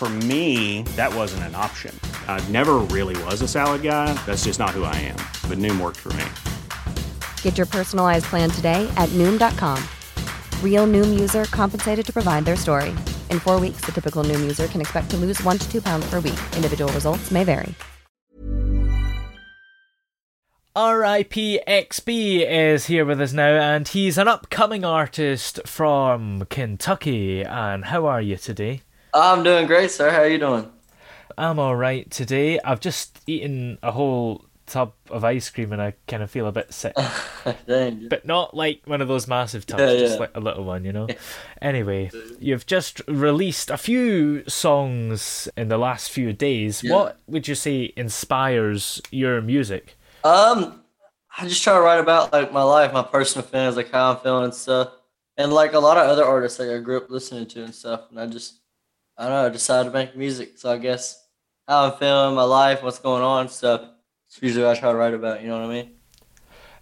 For me, that wasn't an option. I never really was a salad guy. That's just not who I am. But Noom worked for me. Get your personalized plan today at Noom.com. Real Noom user compensated to provide their story. In four weeks, the typical Noom user can expect to lose one to two pounds per week. Individual results may vary. RIPXP is here with us now, and he's an upcoming artist from Kentucky. And how are you today? I'm doing great, sir. How are you doing? I'm all right today. I've just eaten a whole tub of ice cream, and I kind of feel a bit sick, but not like one of those massive tubs, Yeah, just like a little one, you know. anyway, you've just released a few songs in the last few days. Yeah. What would you say inspires your music? Um, I just try to write about like my life, my personal feelings, like how I'm feeling and stuff, and like a lot of other artists like I grew up listening to and stuff. And I just, I don't know, I decided to make music. So I guess how I'm feeling, my life, what's going on, stuff. It's usually what I try to write about. You know what I mean?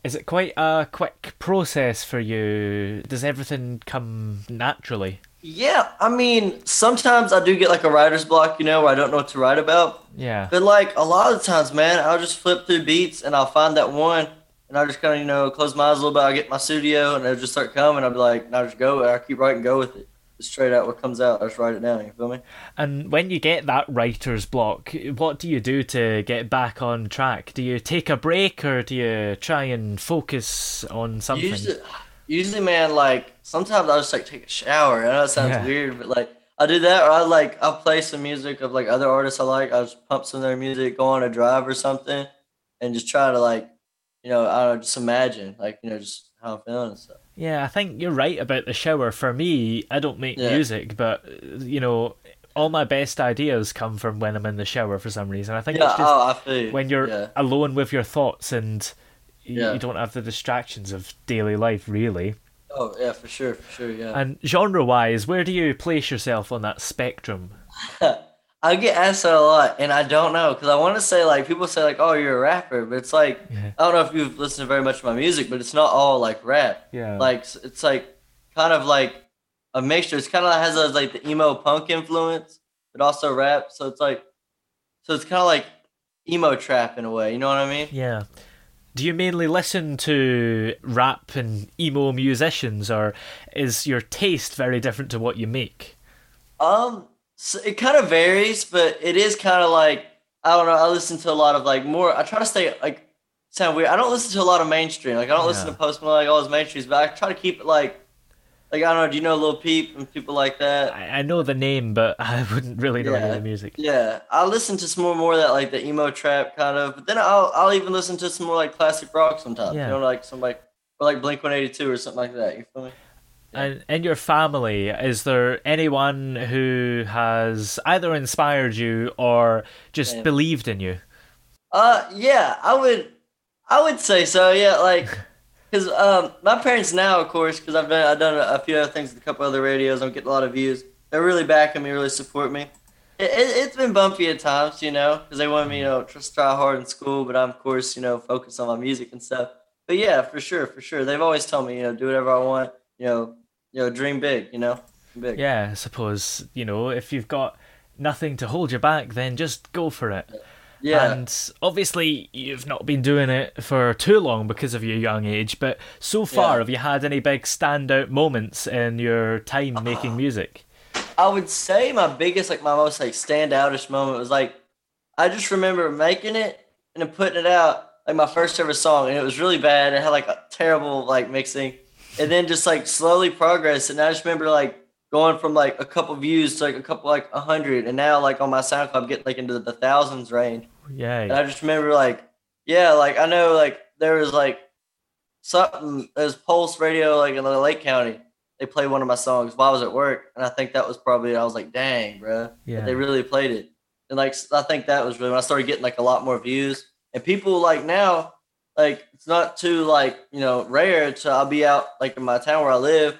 Is it quite a quick process for you? Does everything come naturally? Yeah, I mean, sometimes I do get like a writer's block, you know, where I don't know what to write about. Yeah. But like a lot of the times, man, I'll just flip through beats and I'll find that one, and I'll just kind of you know close my eyes a little bit. I'll get in my studio and it'll just start coming. I'll be like, I'll just go. And I keep writing, go with it. Straight out what comes out. I just write it down. You feel me? And when you get that writer's block, what do you do to get back on track? Do you take a break or do you try and focus on something? Usually, usually, man, like sometimes I'll just like take a shower. I know it sounds Yeah. weird, but like I do that, or I like I'll play some music of like other artists I like. I'll just pump some of their music, go on a drive or something, and just try to like, you know, I don't know, just imagine like you know just how I'm feeling and stuff. Yeah, I think you're right about the shower. For me, I don't make Yeah. music, but you know, all my best ideas come from when I'm in the shower for some reason. I think Yeah, it's just oh, I feel you. when you're yeah. alone with your thoughts and you, you don't have the distractions of daily life, really. Oh yeah, for sure, for sure, yeah. And genre wise, where do you place yourself on that spectrum? I get asked that a lot, and I don't know because I want to say like people say like, "Oh, you're a rapper," but it's like Yeah. I don't know if you've listened to very much of my music, but it's not all like rap. Yeah. Like it's like kind of like a mixture. It's kind of has a, like the emo punk influence, but also rap. So it's like, so it's kind of like emo trap in a way. You know what I mean? Yeah. Do you mainly listen to rap and emo musicians, or is your taste very different to what you make? Um, so it kind of varies, but it is kind of like I don't know. I listen to a lot of like more. I try to stay like sound weird. I don't listen to a lot of mainstream. Like I don't listen to Post Malone, like all those mainstreams, but I try to keep it like like I don't know. Do you know Lil Peep and people like that? I, I know the name, but I wouldn't really know any of the music. Yeah, I listen to some more more of that like the emo trap kind of. But then I'll I'll even listen to some more like classic rock sometimes. Yeah. You know, like some like or like Blink One Eighty Two or something like that. You feel me? And in your family, is there anyone who has either inspired you or just Yeah. believed in you? Uh, yeah, I would, I would say so. Yeah, like, cause um, my parents now, of course, cause I've done, I've done a, few other things with a couple other radios. I'm getting a lot of views. They're really backing me, really support me. It, it, it's been bumpy at times, you know, cause they want me, you know, just try hard in school, but I'm of course, you know, focused on my music and stuff. But yeah, for sure, for sure, they've always told me, you know, do whatever I want, you know, you know, dream big, you know, big. Yeah, I suppose, you know, if you've got nothing to hold you back, then just go for it. yeah. And obviously, you've not been doing it for too long because of your young age, but so far, Yeah. have you had any big standout moments in your time ah. making music? I would say my biggest, like my most like standoutish moment was like I just remember making it and then putting it out. like my first ever song, and it was really bad. It had like a terrible like mixing, and then just like slowly progress. And I just remember like going from like a couple views to like a couple like a hundred, and now like on my SoundCloud, I'm getting like into the, thousands range. Yeah. And I just remember like, yeah, like I know like there was like something. There's Pulse Radio like in the Lake County. They played one of my songs while I was at work, and I think that was probably I was like, dang, bro, Yeah. they really played it. And like I think that was really when I started getting like a lot more views, and people like now, like it's not too like you know rare. to I'll be out like in my town where I live,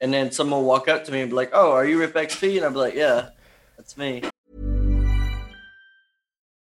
and then someone will walk up to me and be like, "Oh, are you Rip XP?" And I'll be like, "Yeah, that's me."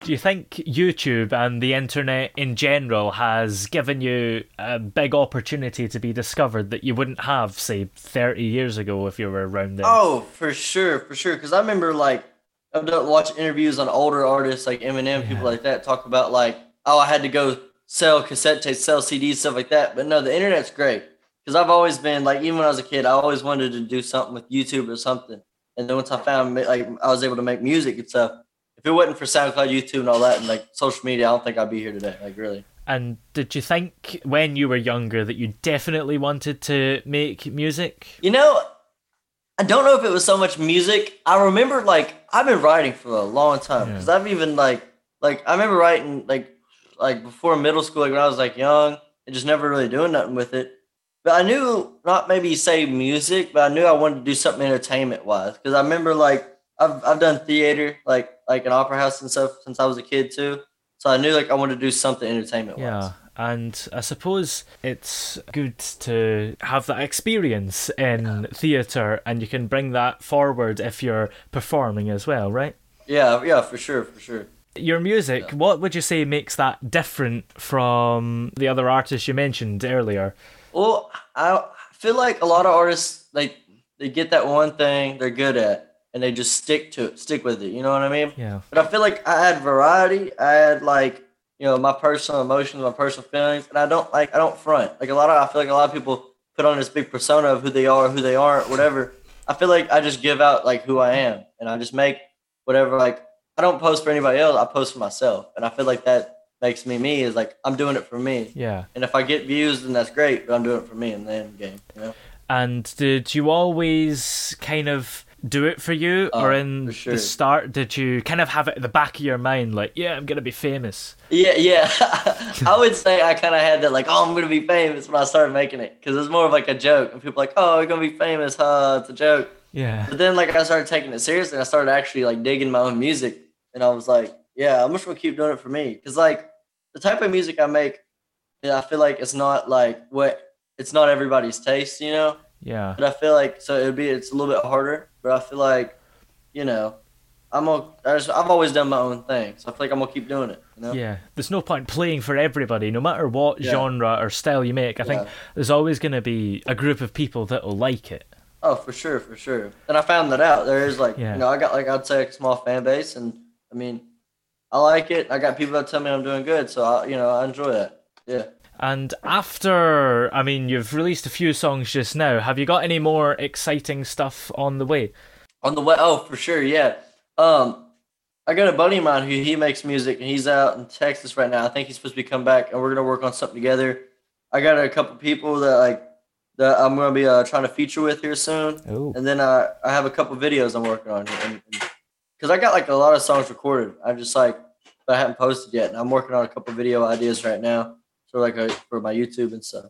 Do you think YouTube and the internet in general has given you a big opportunity to be discovered that you wouldn't have, say, 30 years ago if you were around then? Oh, for sure, for sure. Because I remember like I've done watch interviews on older artists like Eminem, Yeah. people like that, talk about like, oh, I had to go sell cassette tapes, sell CDs, stuff like that. But no, the internet's great because I've always been like, even when I was a kid, I always wanted to do something with YouTube or something. And then once I found like I was able to make music and stuff, if it wasn't for SoundCloud, YouTube, and all that, and like social media, I don't think I'd be here today. Like really. And did you think when you were younger that you definitely wanted to make music? You know, I don't know if it was so much music. I remember like I've been writing for a long time because I've even like like I remember writing like like before middle school, like when I was like young, and just never really doing nothing with it. But I knew not maybe say music, but I knew I wanted to do something entertainment wise because I remember like I've I've done theater like like an opera house and stuff since I was a kid too. So I knew like I wanted to do something entertainment. Yeah. And I suppose it's good to have that experience in theatre and you can bring that forward if you're performing as well, right? Yeah, yeah, for sure, for sure. Your music, what would you say makes that different from the other artists you mentioned earlier? Well, I feel like a lot of artists like they get that one thing they're good at and they just stick to it, stick with it. You know what I mean? Yeah. But I feel like I add variety. I add like you know my personal emotions, my personal feelings, and I don't like I don't front. Like a lot of I feel like a lot of people put on this big persona of who they are, who they aren't, whatever. I feel like I just give out like who I am, and I just make whatever. Like I don't post for anybody else. I post for myself, and I feel like that makes me me. Is like I'm doing it for me. Yeah. And if I get views, then that's great. But I'm doing it for me in the end game. You know. And did you always kind of do it for you, uh, or Oh, in sure. the start did you kind of have it at the back of your mind, like, yeah, I'm gonna be famous? Yeah, yeah. I would say I kind of had that, like, oh, I'm gonna be famous when I started making it, because it's more of like a joke, and people like, oh, you're gonna be famous, huh? It's a joke. Yeah. But then, like, I started taking it seriously, and I started actually like digging my own music, and I was like, yeah, I'm just gonna keep doing it for me, because like the type of music I make, yeah, I feel like it's not like what it's not everybody's taste, you know. Yeah. But I feel like so it'd be it's a little bit harder, but I feel like, you know, I'm gonna, I just, I've always done my own thing, so I feel like I'm gonna keep doing it. You know? Yeah, there's no point playing for everybody, no matter what Yeah. genre or style you make. I think there's always going to be a group of people that'll like it. Oh, for sure, for sure. And I found that out. There is like, Yeah. you know, I got like I'd say a small fan base, and I mean, I like it. I got people that tell me I'm doing good, so I, you know, I enjoy that. Yeah. And after, I mean, you've released a few songs just now. Have you got any more exciting stuff on the way? On the way, oh, for sure, yeah. Um, I got a buddy of mine who he makes music, and he's out in Texas right now. I think he's supposed to be coming back, and we're gonna work on something together. I got a couple people that like that I'm gonna be uh, trying to feature with here soon, Ooh. and then uh, I have a couple videos I'm working on here, because I got like a lot of songs recorded, I'm just like but I haven't posted yet, and I'm working on a couple video ideas right now, so like uh for my YouTube and stuff.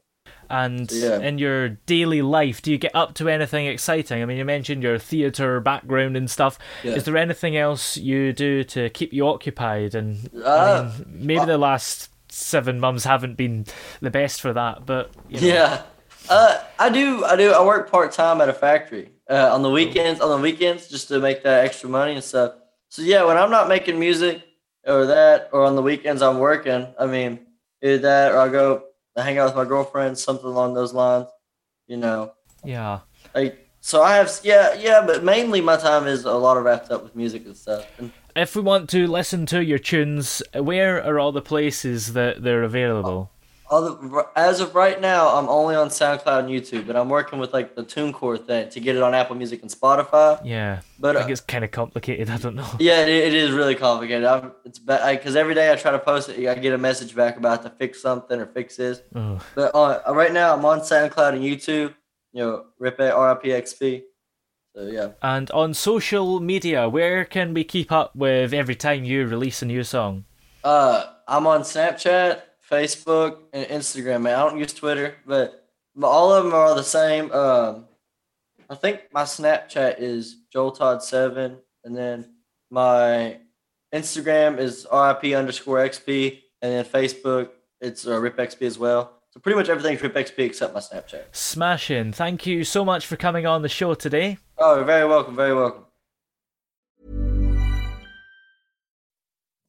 And So, yeah. in your daily life, do you get up to anything exciting? I mean, you mentioned your theatre background and stuff. Yeah. Is there anything else you do to keep you occupied? And I Uh, mean, maybe the last seven months haven't been the best for that, but you know. Yeah. Uh, I do. I do. I work part time at a factory uh, on the weekends. On the weekends, just to make that extra money and stuff. So yeah, when I'm not making music or that, or on the weekends I'm working. I mean, either that or I go hang out with my girlfriend, something along those lines. You know, Yeah. like so I have yeah yeah, but mainly my time is a lot of wrapped up with music and stuff. And If we want to listen to your tunes, where are all the places that they're available? As of right now, I'm only on SoundCloud and YouTube, but I'm working with like the TuneCore thing to get it on Apple Music and Spotify. Yeah, But, I think uh, it's kind of complicated. I don't know. Yeah, it, it is really complicated. I'm, it's because every day I try to post it, I get a message back about to fix something or fix this. Oh. But uh, right now, I'm on SoundCloud and YouTube. You know, Rip RIPXP. So yeah, And on social media, where can we keep up with every time you release a new song? uh, I'm on Snapchat, Facebook, and Instagram. Man, I don't use Twitter, but, but all of them are the same. Um, I think my Snapchat is Joel Todd seven, and then my Instagram is RIP underscore XP, and then Facebook it's uh, Rip XP as well. So pretty much everything's Rip XP except my Snapchat. Smashing. Thank you so much for coming on the show today. Oh, you're very welcome, very welcome.